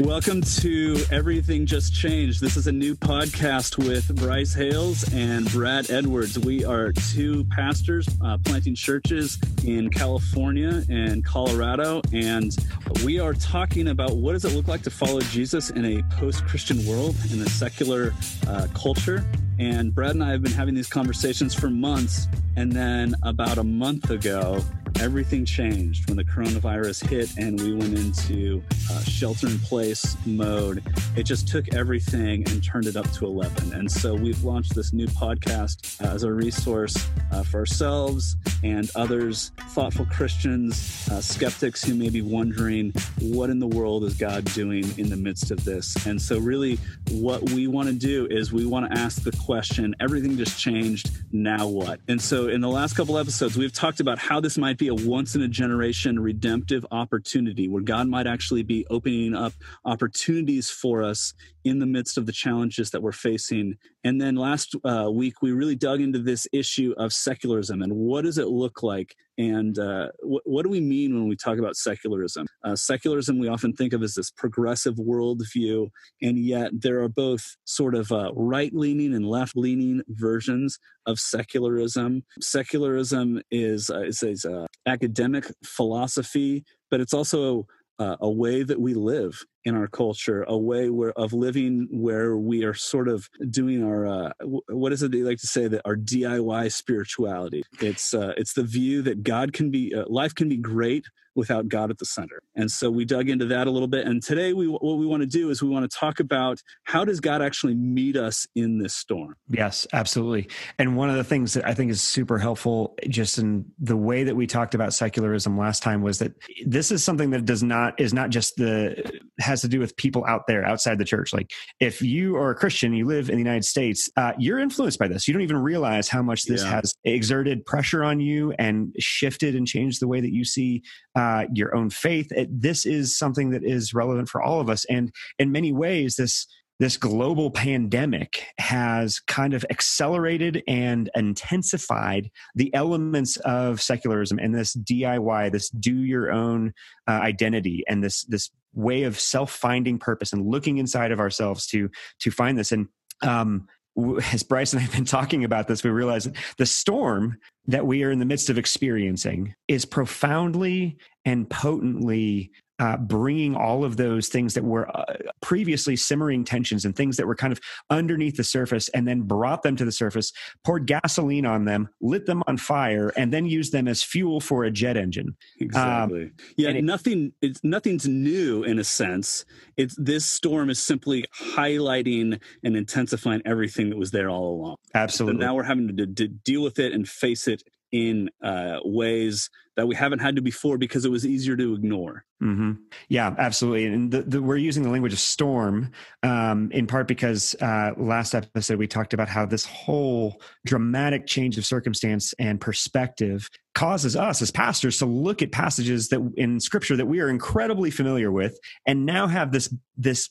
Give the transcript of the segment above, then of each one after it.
Welcome to Everything Just Changed. This is a new podcast with Bryce Hales and Brad Edwards. We are two pastors uh, planting churches in California and Colorado, and we are talking about what does it look like to follow Jesus in a post-Christian world, in a secular uh, culture. And Brad and I have been having these conversations for months, and then about a month ago, everything changed when the coronavirus hit and we went into uh, shelter in place mode. It just took everything and turned it up to 11. And so we've launched this new podcast uh, as a resource uh, for ourselves and others, thoughtful Christians, uh, skeptics who may be wondering what in the world is God doing in the midst of this. And so, really, what we want to do is we want to ask the question everything just changed, now what? And so, in the last couple episodes, we've talked about how this might be a once in a generation redemptive opportunity where God might actually be opening up opportunities for us in the midst of the challenges that we're facing. And then last uh, week, we really dug into this issue of secularism and what does it look like? And uh, wh- what do we mean when we talk about secularism? Uh, secularism, we often think of as this progressive worldview, and yet there are both sort of uh, right leaning and left leaning versions of secularism. Secularism is, uh, is, is uh, academic philosophy, but it's also uh, a way that we live in our culture, a way where of living where we are sort of doing our uh, what is it they like to say that our DIY spirituality. It's uh, it's the view that God can be uh, life can be great without God at the center. And so we dug into that a little bit. And today, we, what we want to do is we want to talk about how does God actually meet us in this storm? Yes, absolutely. And one of the things that I think is super helpful, just in the way that we talked about secularism last time, was that this is something that does not is not just the has to do with people out there outside the church. Like if you are a Christian, you live in the United States, uh, you're influenced by this. You don't even realize how much this yeah. has exerted pressure on you and shifted and changed the way that you see uh, your own faith. It, this is something that is relevant for all of us. And in many ways, this this global pandemic has kind of accelerated and intensified the elements of secularism and this DIY, this do your own uh, identity, and this this way of self finding purpose and looking inside of ourselves to to find this. And um, as Bryce and I have been talking about this, we realize the storm that we are in the midst of experiencing is profoundly and potently uh, bringing all of those things that were uh, previously simmering tensions and things that were kind of underneath the surface and then brought them to the surface, poured gasoline on them, lit them on fire, and then used them as fuel for a jet engine. Exactly. Um, yeah, it, nothing. It's nothing's new in a sense. It's this storm is simply highlighting and intensifying everything that was there all along. Absolutely. So now we're having to, to deal with it and face it in uh, ways that we haven't had to before because it was easier to ignore. Mm-hmm. Yeah, absolutely. And the, the, we're using the language of storm um, in part because uh, last episode we talked about how this whole dramatic change of circumstance and perspective causes us as pastors to look at passages that in scripture that we are incredibly familiar with and now have this this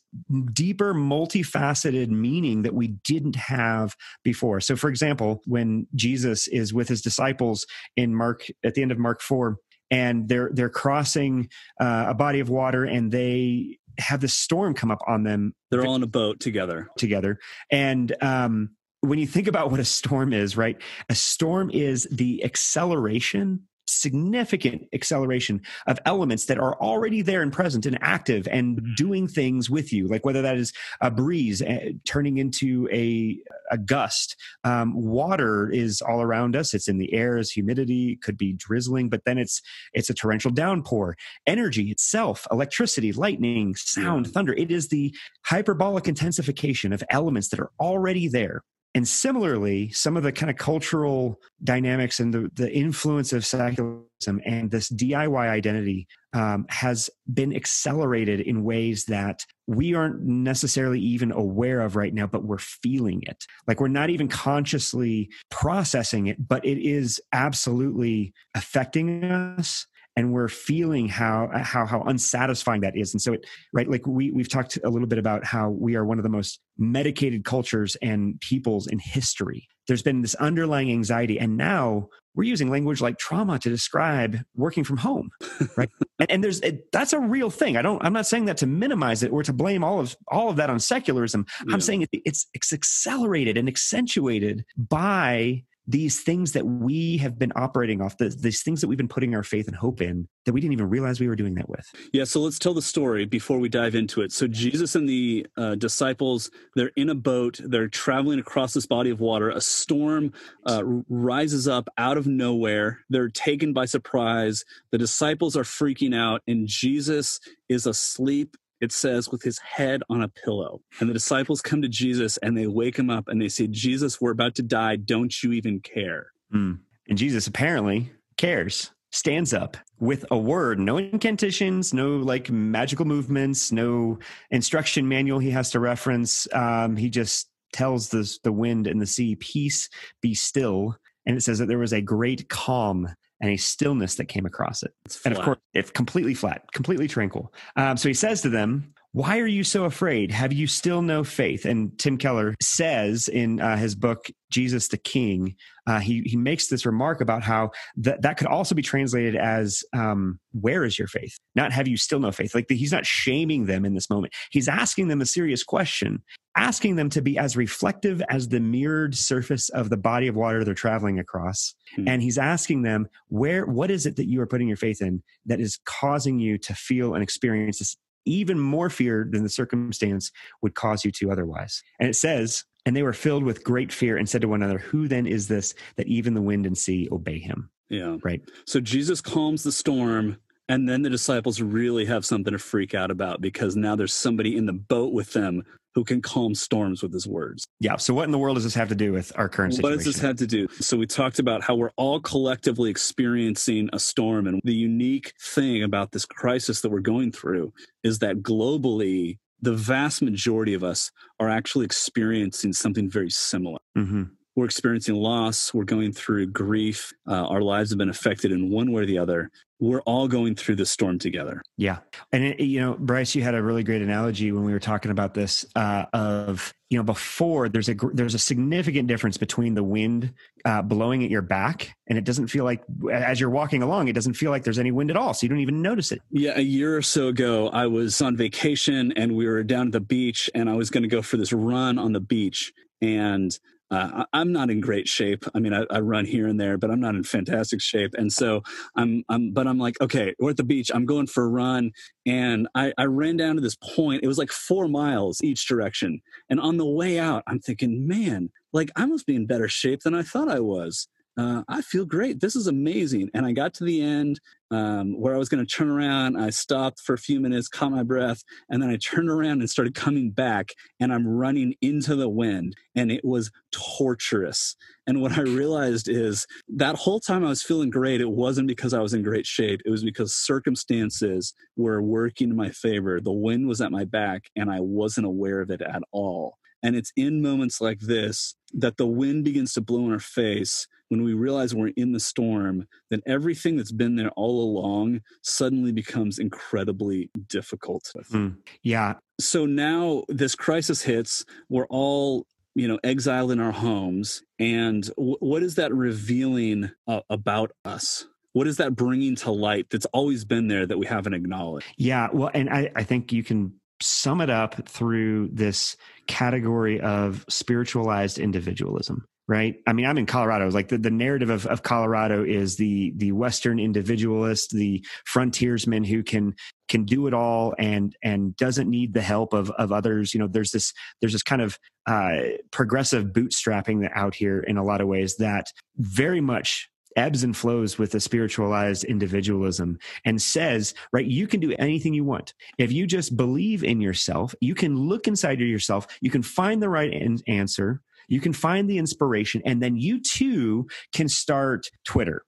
deeper multifaceted meaning that we didn't have before. So for example when jesus is with his disciples in mark at the end of mark 4 and they're they're crossing uh, a body of water and they have this storm come up on them they're all in a boat together. together. And um, when you think about what a storm is, right? A storm is the acceleration significant acceleration of elements that are already there and present and active and mm-hmm. doing things with you like whether that is a breeze uh, turning into a, a gust um, water is all around us it's in the air as humidity could be drizzling but then it's it's a torrential downpour energy itself electricity lightning sound thunder it is the hyperbolic intensification of elements that are already there and similarly, some of the kind of cultural dynamics and the, the influence of secularism and this DIY identity um, has been accelerated in ways that we aren't necessarily even aware of right now, but we're feeling it. Like we're not even consciously processing it, but it is absolutely affecting us and we're feeling how how how unsatisfying that is. And so it right like we we've talked a little bit about how we are one of the most medicated cultures and peoples in history. There's been this underlying anxiety and now we're using language like trauma to describe working from home right? And, and, there's it, that's a real thing. I don't i'm not saying that to minimize it or to blame all of all of that on secularism. Yeah. i'm saying it, it's it's accelerated and accentuated by these things that we have been operating off, the, these things that we've been putting our faith and hope in, that we didn't even realize we were doing that with. Yeah, so let's tell the story before we dive into it. So Jesus and the uh, disciples, they're in a boat, they're traveling across this body of water. A storm uh, rises up out of nowhere. They're taken by surprise. The disciples are freaking out, and Jesus is asleep it says with his head on a pillow. And the disciples come to Jesus and they wake him up and they say, Jesus, we're about to die. Don't you even care? Mm. And Jesus apparently cares, stands up with a word, no incantations, no like magical movements, no instruction manual he has to reference. Um, he just tells the, the wind and the sea, Peace, be still. And it says that there was a great calm and a stillness that came across it. And of course, it's completely flat, completely tranquil. Um, so he says to them, why are you so afraid? Have you still no faith? And Tim Keller says in uh, his book, Jesus the King, uh, he, he makes this remark about how that, that could also be translated as, um, where is your faith? Not have you still no faith. Like the, he's not shaming them in this moment. He's asking them a serious question, asking them to be as reflective as the mirrored surface of the body of water they're traveling across. Hmm. And he's asking them, where, what is it that you are putting your faith in that is causing you to feel and experience this even more fear than the circumstance would cause you to otherwise. And it says, and they were filled with great fear and said to one another, Who then is this that even the wind and sea obey him? Yeah. Right. So Jesus calms the storm. And then the disciples really have something to freak out about because now there's somebody in the boat with them who can calm storms with his words. Yeah. So, what in the world does this have to do with our current situation? What does this have to do? So, we talked about how we're all collectively experiencing a storm. And the unique thing about this crisis that we're going through is that globally, the vast majority of us are actually experiencing something very similar. Mm-hmm we're experiencing loss, we're going through grief, uh, our lives have been affected in one way or the other. We're all going through this storm together. Yeah. And, it, you know, Bryce, you had a really great analogy when we were talking about this uh, of, you know, before there's a, there's a significant difference between the wind uh, blowing at your back and it doesn't feel like, as you're walking along, it doesn't feel like there's any wind at all. So you don't even notice it. Yeah. A year or so ago, I was on vacation and we were down at the beach and I was going to go for this run on the beach. And uh, I'm not in great shape. I mean, I, I, run here and there, but I'm not in fantastic shape. And so I'm, I'm, but I'm like, okay, we're at the beach. I'm going for a run. And I, I ran down to this point. It was like four miles each direction. And on the way out, I'm thinking, man, like I must be in better shape than I thought I was uh, I feel great. This is amazing. And I got to the end um, where I was going to turn around. I stopped for a few minutes, caught my breath, and then I turned around and started coming back. And I'm running into the wind, and it was torturous. And what I realized is that whole time I was feeling great, it wasn't because I was in great shape. It was because circumstances were working in my favor. The wind was at my back, and I wasn't aware of it at all. And it's in moments like this that the wind begins to blow in our face when we realize we're in the storm, then everything that's been there all along suddenly becomes incredibly difficult. Mm, yeah. So now this crisis hits, we're all you know exiled in our homes and w- what is that revealing uh, about us what is that bringing to light that's always been there that we haven't acknowledged yeah well and i, I think you can sum it up through this category of spiritualized individualism right? I mean i'm in colorado. Like the, the narrative of, of colorado is the the western individualist the frontiersman who can can do it all and and doesn't need the help of of others. You know there's this there's this kind of uh, progressive bootstrapping out here in a lot of ways that very much ebbs and flows with a spiritualized individualism and says, right, you can do anything you want. If you just believe in yourself, you can look inside of yourself, you can find the right answer, you can find the inspiration, and then you too can start Twitter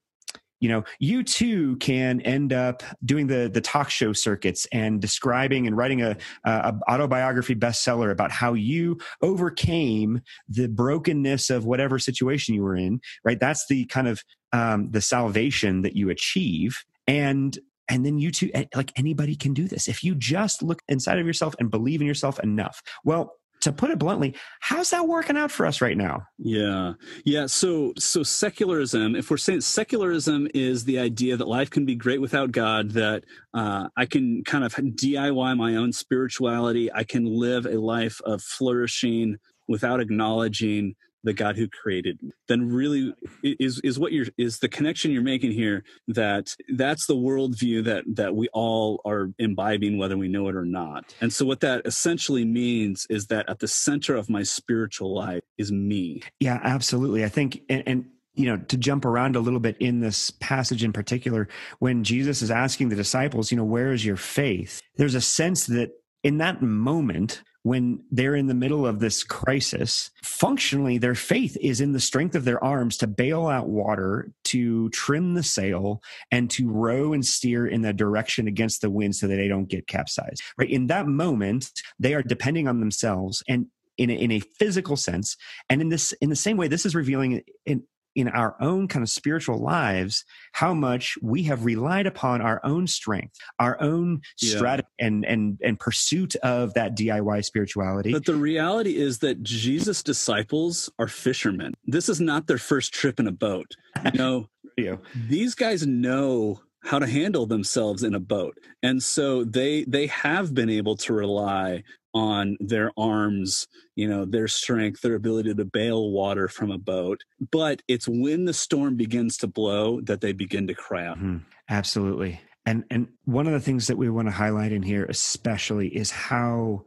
you know you too can end up doing the the talk show circuits and describing and writing a, a, autobiography bestseller about how you overcame the brokenness of whatever situation you were in right? That's the kind of um, the salvation that you achieve. And and then you too like anybody can do this. If you just look inside of yourself and believe in yourself enough well to put it bluntly, how's that working out for us right now? Yeah. Yeah. So, so secularism, if we're saying secularism is the idea that life can be great without God, that uh, I can kind of DIY my own spirituality, I can live a life of flourishing without acknowledging the God who created, then really is is what you're is the connection you're making here that that's the worldview that that we all are imbibing whether we know it or not. And so what that essentially means is that at the center of my spiritual life is me. Yeah, absolutely. I think and, and you know to jump around a little bit in this passage in particular when jesus is asking the disciples you know where is your faith there's a sense that in that moment when they're in the middle of this crisis, functionally, their faith is in the strength of their arms to bail out water, to trim the sail, and to row and steer in the direction against the wind so that they don't get capsized. Right. In that moment, they are depending on themselves and in a, in a physical sense. And in this, in the same way, this is revealing in, in our own kind of spiritual lives how much we have relied upon our own strength our own yeah. strategy and and and pursuit of that diy spirituality. But the reality is that jesus disciples are fishermen. This is not their first trip in a boat you know? These guys know how to handle themselves in a boat and so they they have been able to rely on their arms, you know, their strength, their ability to bail water from a boat. But it's when the storm begins to blow that they begin to cry out. Mm-hmm. Absolutely. And and one of the things that we want to highlight in here especially is how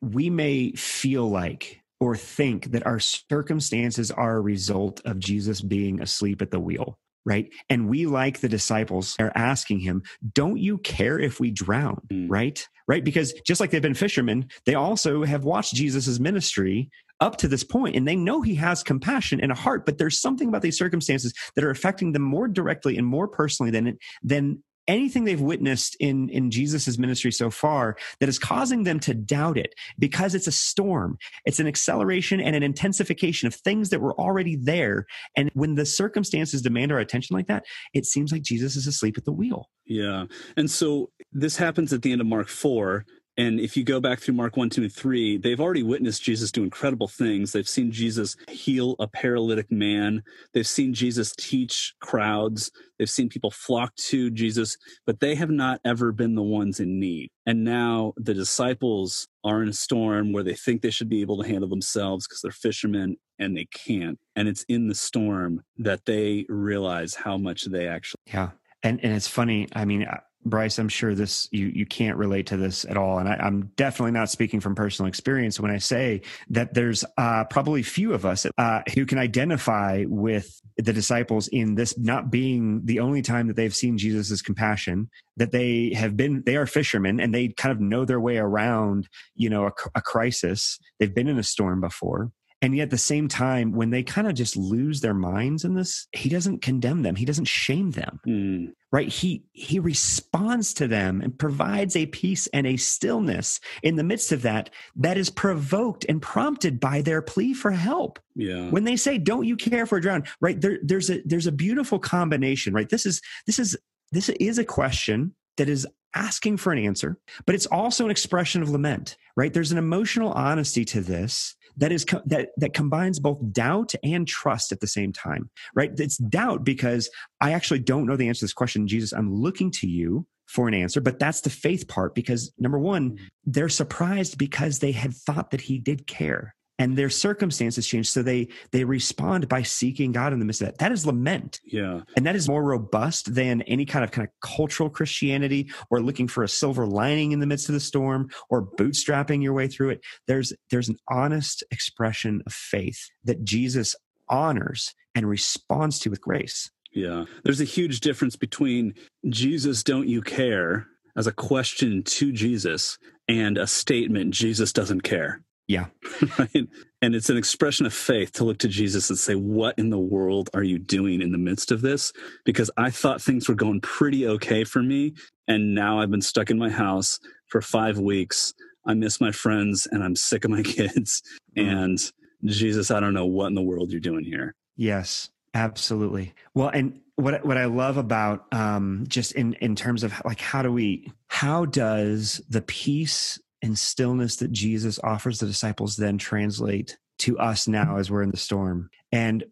we may feel like or think that our circumstances are a result of Jesus being asleep at the wheel right? And we, like the disciples, are asking him, Don't you care if we drown, mm. right? Right? Because just like they've been fishermen, they also have watched Jesus' ministry up to this point and they know he has compassion and a heart but there's something about these circumstances that are affecting them more directly and more personally than than anything they've witnessed in in Jesus's ministry so far that is causing them to doubt it because it's a storm. It's an acceleration and an intensification of things that were already there. And when the circumstances demand our attention like that it seems like Jesus is asleep at the wheel. Yeah. And so this happens at the end of Mark 4 and if you go back through Mark 1, 2, and 3, they've already witnessed Jesus do incredible things. They've seen Jesus heal a paralytic man. They've seen Jesus teach crowds. They've seen people flock to Jesus, but they have not ever been the ones in need. And now the disciples are in a storm where they think they should be able to handle themselves because they're fishermen and they can't. And it's in the storm that they realize how much they actually. Yeah. And, and it's funny. I mean, Bryce, I'm sure this you you can't relate to this at all, and I, am definitely not speaking from personal experience when I say that there's uh, probably few of us uh, who can identify with the disciples in this not being the only time that they've seen Jesus' compassion. That they have been, they are fishermen, and they kind of know their way around, you know, a, a crisis. They've been in a storm before, and yet at the same time, when they kind of just lose their minds in this, he doesn't condemn them. He doesn't shame them. Mm. Right. He he responds to them and provides a peace and a stillness in the midst of that that is provoked and prompted by their plea for help. Yeah. When they say, Don't you care for a drown? Right. There, there's a there's a beautiful combination, right? This is this is this is a question that is asking for an answer, but it's also an expression of lament, right? There's an emotional honesty to this that is co- that that combines both doubt and trust at the same time right? It's doubt because i actually don't know the answer to this question. Jesus i'm looking to you for an answer but that's the faith part because number one mm-hmm. they're surprised because they had thought that he did care and their circumstances change. So they they respond by seeking god in the midst of that. That is lament. Yeah. And that is more robust than any kind of kind of cultural christianity or looking for a silver lining in the midst of the storm or bootstrapping your way through it. There's there's an honest expression of faith that jesus honors and responds to with grace. Yeah. There's a huge difference between jesus don't you care as a question to jesus and a statement jesus doesn't care yeah. right. And it's an expression of faith to look to Jesus and say, What in the world are you doing in the midst of this? Because I thought things were going pretty okay for me. And now I've been stuck in my house for five weeks. I miss my friends and I'm sick of my kids. Mm. And Jesus, I don't know what in the world you're doing here. Yes, absolutely. Well, and what what I love about um, just in in terms of like how do we how does the peace and stillness that Jesus offers the disciples then translate to us now as we're in the storm? And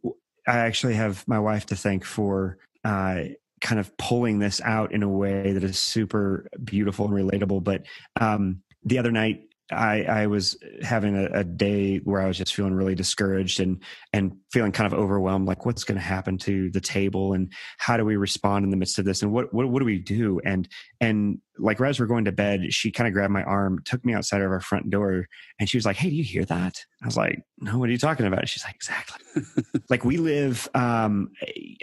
I actually have my wife to thank for uh, kind of pulling this out in a way that is super beautiful and relatable. But um, the other night, I, I was having a, a, day where I was just feeling really discouraged and and feeling kind of overwhelmed. Like, what's going to happen to the table, and how do we respond in the midst of this, and what what, what do we do? And and like as we're going to bed, she kind of grabbed my arm, took me outside of our front door, and she was like, "Hey, do you hear that?" I was like, "No, what are you talking about?" She's like, "Exactly." like we live, um,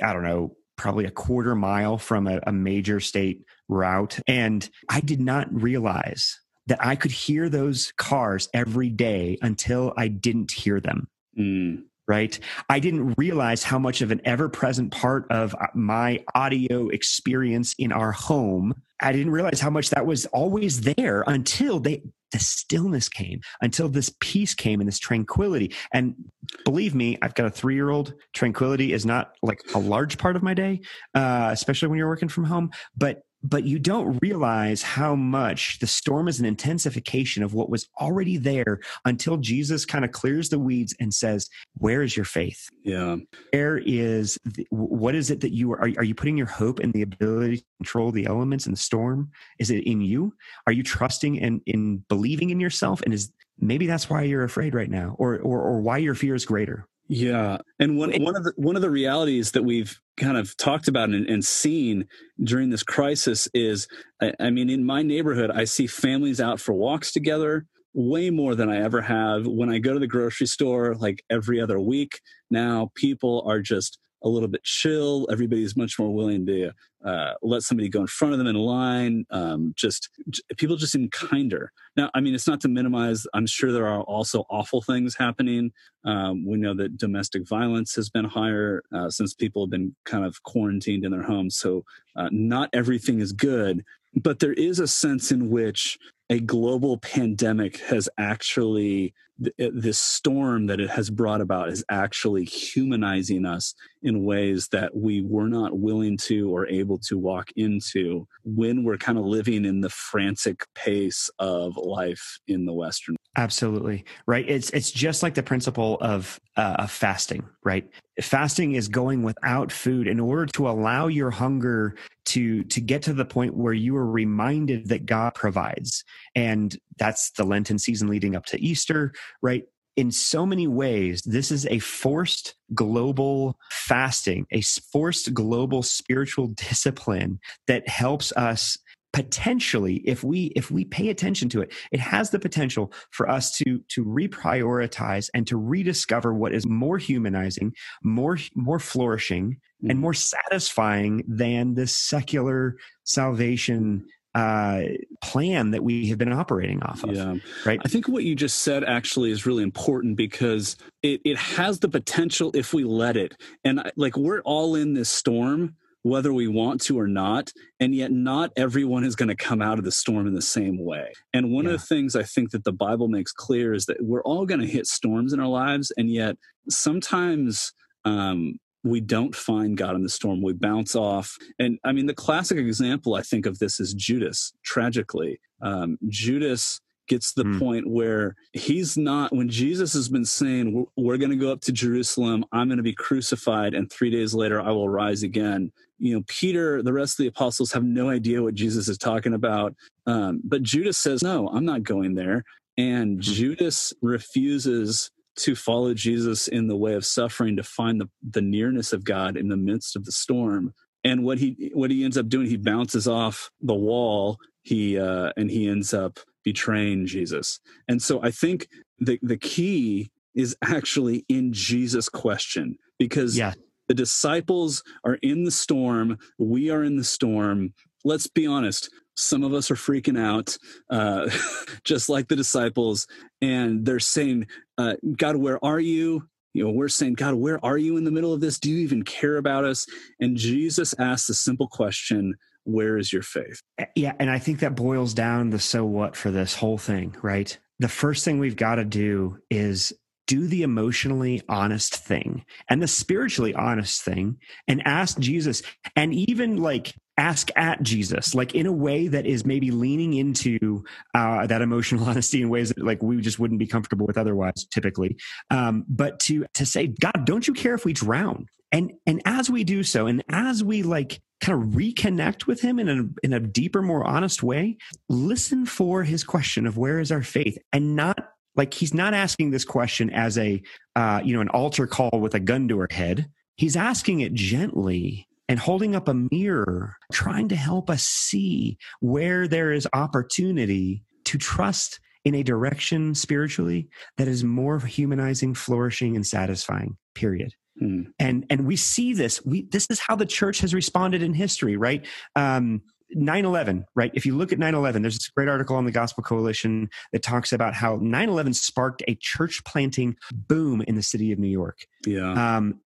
I don't know, probably a quarter mile from a, a major state route. And I did not realize that I could hear those cars every day until I didn't hear them. Mm. Right. I didn't realize how much of an ever present part of uh, my audio experience in our home. I didn't realize how much that was always there until they, the stillness came until this peace came and this tranquility. And believe me, I've got a three year old. Tranquility is not like a large part of my day, uh, especially when you're working from home. But but you don't realize how much the storm is an intensification of what was already there until Jesus kind of clears the weeds and says, "Where is your faith? Yeah, where is the, what is it that you are? Are you putting your hope in the ability to control the elements in the storm? Is it in you? Are you trusting and in, in believing in yourself? And is maybe that's why you're afraid right now, or or, or why your fear is greater?" Yeah, and one one of the one of the realities that we've kind of talked about and, and seen during this crisis is, I, I, mean, in my neighborhood, I see families out for walks together way more than I ever have. When I go to the grocery store, like every other week now, people are just a little bit chill. Everybody's much more willing to uh, let somebody go in front of them in line. Um, just j- people just seem kinder. Now, I mean, it's not to minimize. I'm sure there are also awful things happening. Um, we know that domestic violence has been higher uh, since people have been kind of quarantined in their homes. So uh, not everything is good, but there is a sense in which a global pandemic has actually eh, this storm that it has brought about is actually humanizing us in ways that we were not willing to or able to walk into when we're kind of living in the frantic pace of life in the western absolutely right? It's it's just like the principle of uh, of fasting right? Fasting is going without food. In order to allow your hunger to to get to the point where you are reminded that God provides and that's the lenten season leading up to Easter right? In so many ways this is a forced global fasting a forced global spiritual discipline that helps us potentially if we if we pay attention to it it has the potential for us to to reprioritize and to rediscover what is more humanizing more more flourishing and mm-hmm. more satisfying than this secular salvation uh, plan that we have been operating off of. Yeah. Right. I think what you just said actually is really important because it, it has the potential if we let it. And like we're all in this storm, whether we want to or not. And yet, not everyone is going to come out of the storm in the same way. And one yeah. of the things I think that the Bible makes clear is that we're all going to hit storms in our lives. And yet, sometimes, um, we don't find God in the storm. We bounce off. And I mean, the classic example I think of this is Judas, tragically. Um, Judas gets to the mm. point where he's not when jesus has been saying we're, we're going to go up to jerusalem i'm going to be crucified and three days later i will rise again you know peter the rest of the apostles have no idea what jesus is talking about um, but judas says no i'm not going there and mm. judas refuses to follow jesus in the way of suffering to find the, the nearness of god in the midst of the storm and what he what he ends up doing he bounces off the wall he uh, and he ends up betraying Jesus. And so I think the, the key is actually in Jesus' question because yeah. the disciples are in the storm, we are in the storm. Let's be honest, some of us are freaking out, uh, just like the disciples, and they're saying, uh, God, where are you? You know, we're saying, God, where are you in the middle of this? Do you even care about us? And Jesus asks a simple question where is your faith? Eh, yeah. And I think that boils down the so what for this whole thing, right? The first thing we've got to do is do the emotionally honest thing and the spiritually honest thing and ask Jesus and even like ask at Jesus, like in a way that is maybe leaning into uh, that emotional honesty in ways that like we just wouldn't be comfortable with otherwise, typically. Um, but to to say, God, don't you care if we drown? And and as we do so, and as we like kind of reconnect with Him in a in a deeper, more honest way, listen for His question of where is our faith, and not like He's not asking this question as a uh, you know an altar call with a gun to her head. He's asking it gently and holding up a mirror, trying to help us see where there is opportunity to trust in a direction spiritually that is more humanizing, flourishing, and satisfying, period. Hmm. And and we see this. We this is how the church has responded in history, right? Um, 9-11 right if you look at 9-11 there's this great article on the gospel coalition that talks about how 9-11 sparked a church planting boom in the city of new york yeah um,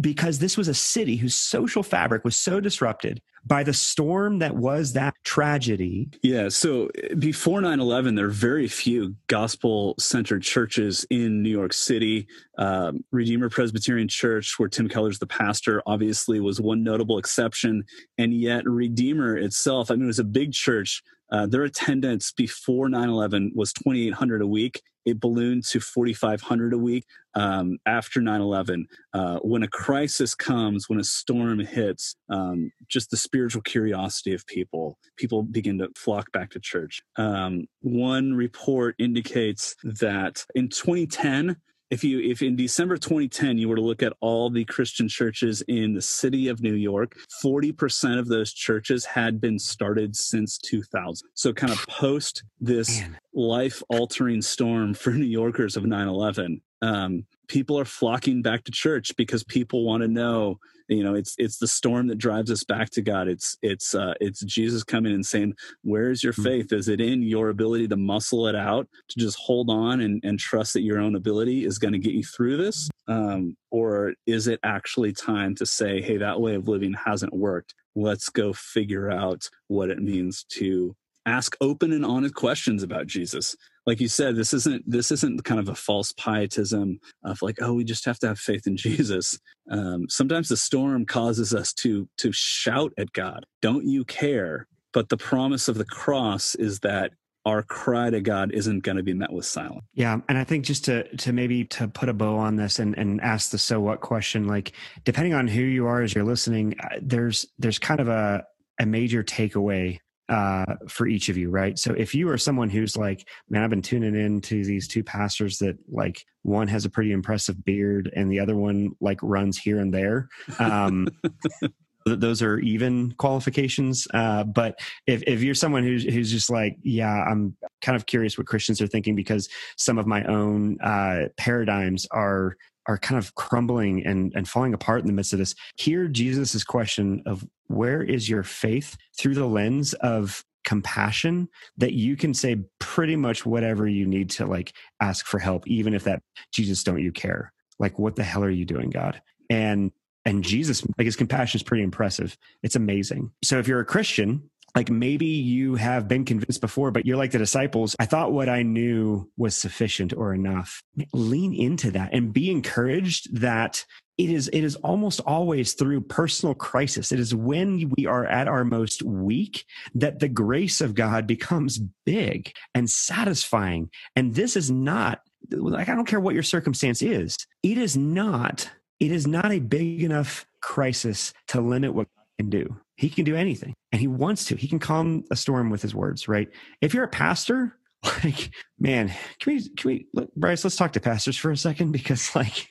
because this was a city whose social fabric was so disrupted by the storm that was that tragedy. Yeah. So before 9 11, there are very few gospel centered churches in New York City. Um, Redeemer Presbyterian Church, where Tim Keller's the pastor, obviously was one notable exception. And yet, Redeemer itself, I mean, it was a big church uh, their attendance before 9-11 was 2800 a week it ballooned to 4500 a week um, after 9-11 uh, when a crisis comes when a storm hits um, just the spiritual curiosity of people people begin to flock back to church. Um, one report indicates that in 2010 if you if in december 2010 you were to look at all the christian churches in the city of new york 40% of those churches had been started since 2000 so kind of post this life altering storm for new yorkers of 9-11 um, people are flocking back to church because people want to know you know it's it's the storm that drives us back to god. It's it's uh it's jesus coming and saying where is your hmm. faith? Is it in your ability to muscle it out to just hold on and, and trust that your own ability is going to get you through this? Um, or is it actually time to say hey that way of living hasn't worked. Let's go figure out what it means to ask open and honest questions about jesus like you said, this isn't this isn't kind of a false pietism of like, oh, we just have to have faith in Jesus. Um, sometimes the storm causes us to to shout at God, "Don't you care?" But the promise of the cross is that our cry to God isn't going to be met with silence. Yeah, and I think just to to maybe to put a bow on this and and ask the so what question, like depending on who you are as you're listening, uh, there's there's kind of a a major takeaway uh, for each of you, right? So if you are someone who's like, man, I've been tuning in to these two pastors that like one has a pretty impressive beard and the other one like runs here and there. Um, those are even qualifications. Uh, but if, if you're someone who's, who's just like, yeah, I'm kind of curious what Christians are thinking because some of my own uh, paradigms are are kind of crumbling and, and falling apart in the midst of this. Hear Jesus' question of where is your faith through the lens of compassion that you can say pretty much whatever you need to like ask for help, even if that Jesus, don't you care? Like, what the hell are you doing, God? And and Jesus, like his compassion is pretty impressive. It's amazing. So if you're a Christian, like maybe you have been convinced before, but you're like the disciples. I thought what I knew was sufficient or enough. Lean into that and be encouraged that it is it is almost always through personal crisis it is when we are at our most weak that the grace of god becomes big and satisfying and this is not like i don't care what your circumstance is it is not it is not a big enough crisis to limit what god can do he can do anything and he wants to. He can calm a storm with his words, right? If you're a pastor, like, man, can we, can we, look, Bryce, let's talk to pastors for a second because, like,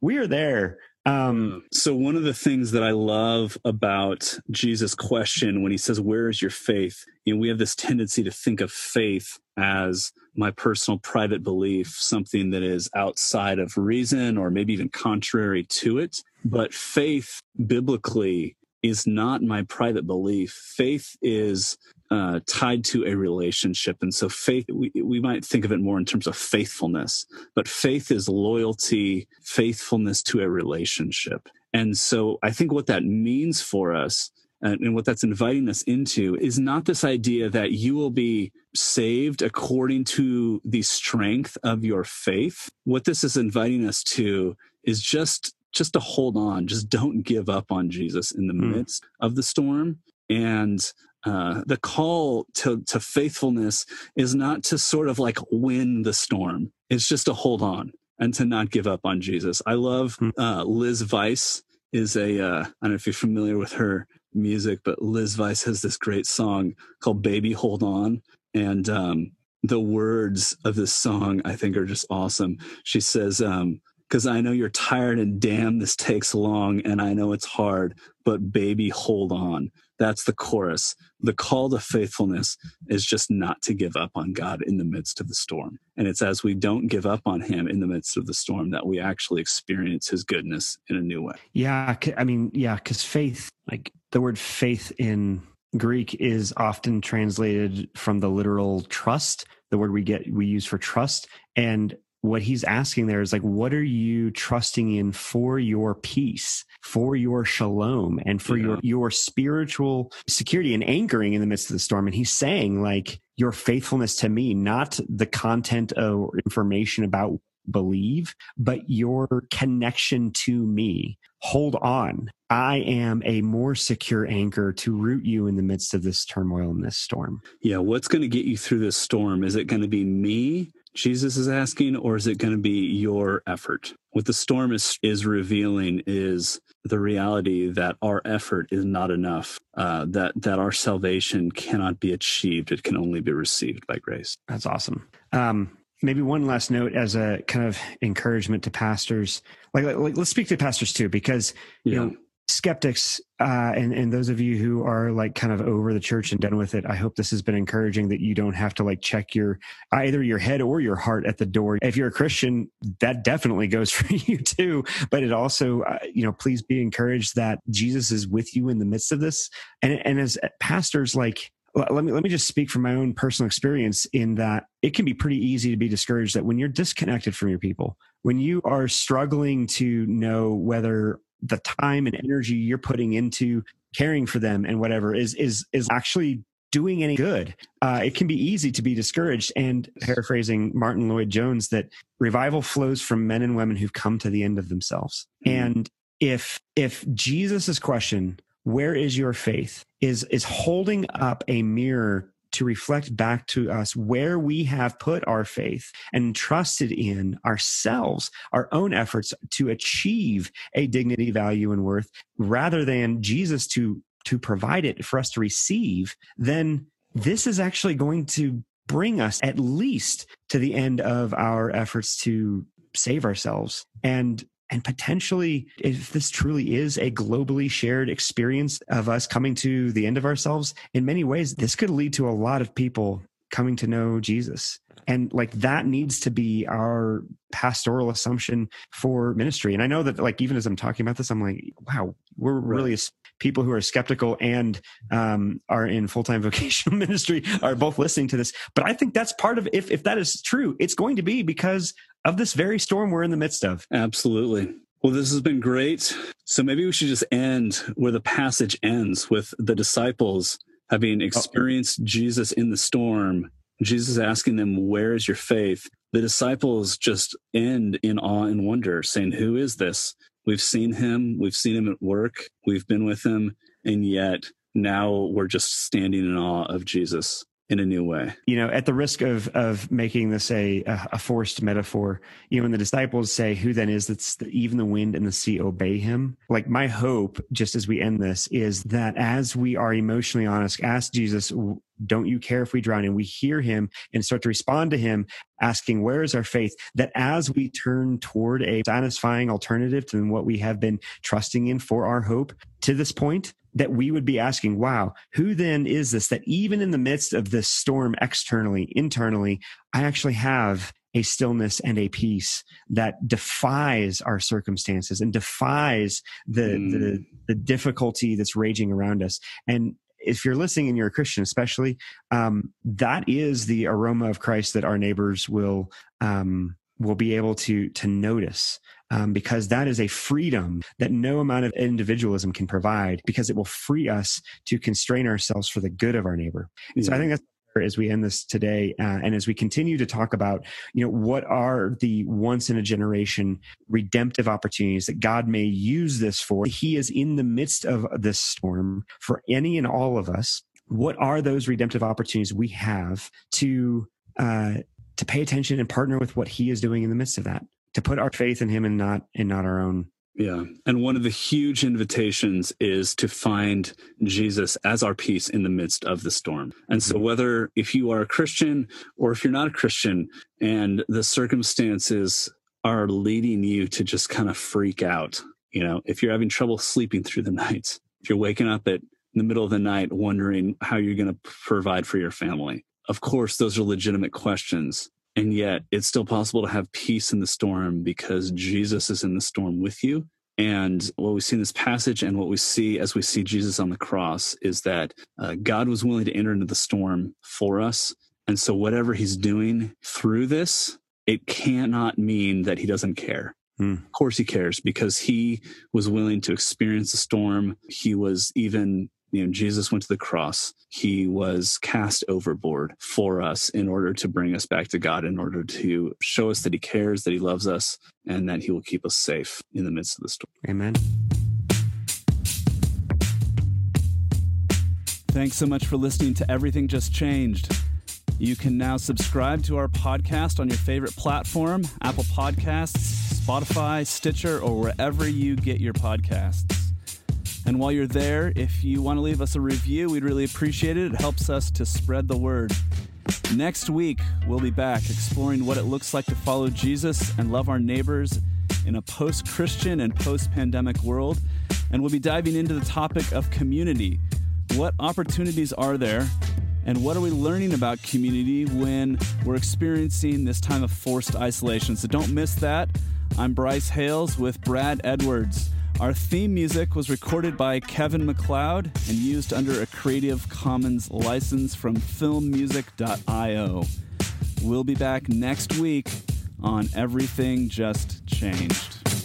we are there. Um, so, one of the things that I love about Jesus' question when he says, Where is your faith? You know, we have this tendency to think of faith as my personal private belief, something that is outside of reason or maybe even contrary to it. But faith biblically is not my private belief. Faith is uh, tied to a relationship. And so faith, we, we might think of it more in terms of faithfulness, but faith is loyalty, faithfulness to a relationship. And so I think what that means for us and, and what that's inviting us into is not this idea that you will be saved according to the strength of your faith. What this is inviting us to is just just to hold on, just don't give up on Jesus in the mm. midst of the storm. And uh, the call to, to faithfulness is not to sort of like win the storm. It's just to hold on and to not give up on Jesus. I love hmm. uh, Liz Weiss is a uh, I don't know if you're familiar with her music, but Liz Weiss has this great song called "Baby Hold On," and um, the words of this song I think are just awesome. She says, um, because I know you're tired and damn, this takes long and I know it's hard, but baby, hold on. That's the chorus. The call to faithfulness is just not to give up on God in the midst of the storm. And it's as we don't give up on Him in the midst of the storm that we actually experience His goodness in a new way. Yeah. I mean, yeah, because faith, like the word faith in Greek is often translated from the literal trust, the word we get, we use for trust. And what he's asking there is like what are you trusting in for your peace for your shalom and for yeah. your your spiritual security and anchoring in the midst of the storm and he's saying like your faithfulness to me not the content or information about believe but your connection to me hold on i am a more secure anchor to root you in the midst of this turmoil and this storm yeah what's going to get you through this storm is it going to be me Jesus is asking, or is it going to be your effort? What the storm is, is revealing is the reality that our effort is not enough, uh, that, that our salvation cannot be achieved. It can only be received by grace. That's awesome. Um, maybe one last note as a kind of encouragement to pastors. Like, like let's speak to pastors too because you know skeptics uh, and and those of you who are like kind of over the church and done with it i hope this has been encouraging that you don't have to like check your either your head or your heart at the door. If you're a christian that definitely goes for you too. But it also uh, you know please be encouraged that jesus is with you in the midst of this. And and as pastors like let me let me just speak from my own personal experience in that it can be pretty easy to be discouraged that when you're disconnected from your people when you are struggling to know whether the time and energy you're putting into caring for them and whatever is is is actually doing any good. Uh, it can be easy to be discouraged. And paraphrasing Martyn Lloyd-Jones, that revival flows from men and women who've come to the end of themselves. Mm-hmm. And if if Jesus's question, "Where is your faith?" is is holding up a mirror to reflect back to us where we have put our faith and trusted in ourselves, our own efforts to achieve a dignity, value, and worth rather than Jesus to, to provide it for us to receive, then this is actually going to bring us at least to the end of our efforts to save ourselves. And and potentially if this truly is a globally shared experience of us coming to the end of ourselves in many ways this could lead to a lot of people coming to know jesus. And like that needs to be our pastoral assumption for ministry. And i know that like even as i'm talking about this i'm like wow we're really people who are skeptical and um, are in full-time vocational ministry are both listening to this but i think that's part of if if that is true it's going to be because of this very storm we're in the midst of. Absolutely. Well, this has been great. So maybe we should just end where the passage ends with the disciples having experienced. Jesus in the storm. Jesus asking them, Where is your faith? The disciples just end in awe and wonder, saying, Who is this? We've seen him, we've seen him at work, we've been with him, and yet now we're just standing in awe of Jesus in a new way. You know, at the risk of of making this a a forced metaphor, you know, when the disciples say, "Who then is that even the wind and the sea obey him?" Like my hope, just as we end this, is that as we are emotionally honest, ask Jesus, "Don't you care if we drown?" and we hear him and start to respond to him, asking, "Where is our faith?" That as we turn toward a satisfying alternative to what we have been trusting in for our hope to this point, that we would be asking, wow, who then is this that even in the midst of this storm externally, internally, I actually have a stillness and a peace that defies our circumstances and defies the, mm. the, the difficulty that's raging around us. And if you're listening and you're a Christian, especially, um, that is the aroma of Christ that our neighbors will um, will be able to to notice um, because that is a freedom that no amount of individualism can provide because it will free us to constrain ourselves for the good of our neighbor. Yeah. So I think that's as we end this today uh, and as we continue to talk about you know what are the once in a generation redemptive opportunities that god may use this for? He is in the midst of this storm for any and all of us. What are those redemptive opportunities we have to uh, to pay attention and partner with what he is doing in the midst of that? To put our faith in him and not and not our own yeah. And one of the huge invitations is to find Jesus as our peace in the midst of the storm. And so, mm-hmm. whether if you are a Christian or if you're not a Christian and the circumstances are leading you to just kind of freak out, you know, if you're having trouble sleeping through the night, if you're waking up at in the middle of the night wondering how you're going to provide for your family, of course, those are legitimate questions. And yet it's still possible to have peace in the storm because Jesus is in the storm with you. And what we see in this passage and what we see as we see Jesus on the cross is that uh, God was willing to enter into the storm for us. And so, whatever he's doing through this, it cannot mean that he doesn't care. Hmm. Of course, he cares because he was willing to experience the storm. He was even you know jesus went to the cross. He was cast overboard for us in order to bring us back to god in order to show us that he cares that he loves us and that he will keep us safe in the midst of the storm. Amen. Thanks so much for listening to everything just changed. You can now subscribe to our podcast on your favorite platform apple podcasts spotify stitcher or wherever you get your podcasts and while you're there, if you want to leave us a review, we'd really appreciate it. It helps us to spread the word. Next week, we'll be back exploring what it looks like to follow Jesus and love our neighbors in a post Christian and post pandemic world. And we'll be diving into the topic of community. What opportunities are there? And what are we learning about community when we're experiencing this time of forced isolation? So don't miss that. I'm Bryce Hales with Brad Edwards. Our theme music was recorded by Kevin MacLeod and used under a Creative Commons license from filmmusic.io. We'll be back next week on Everything Just Changed.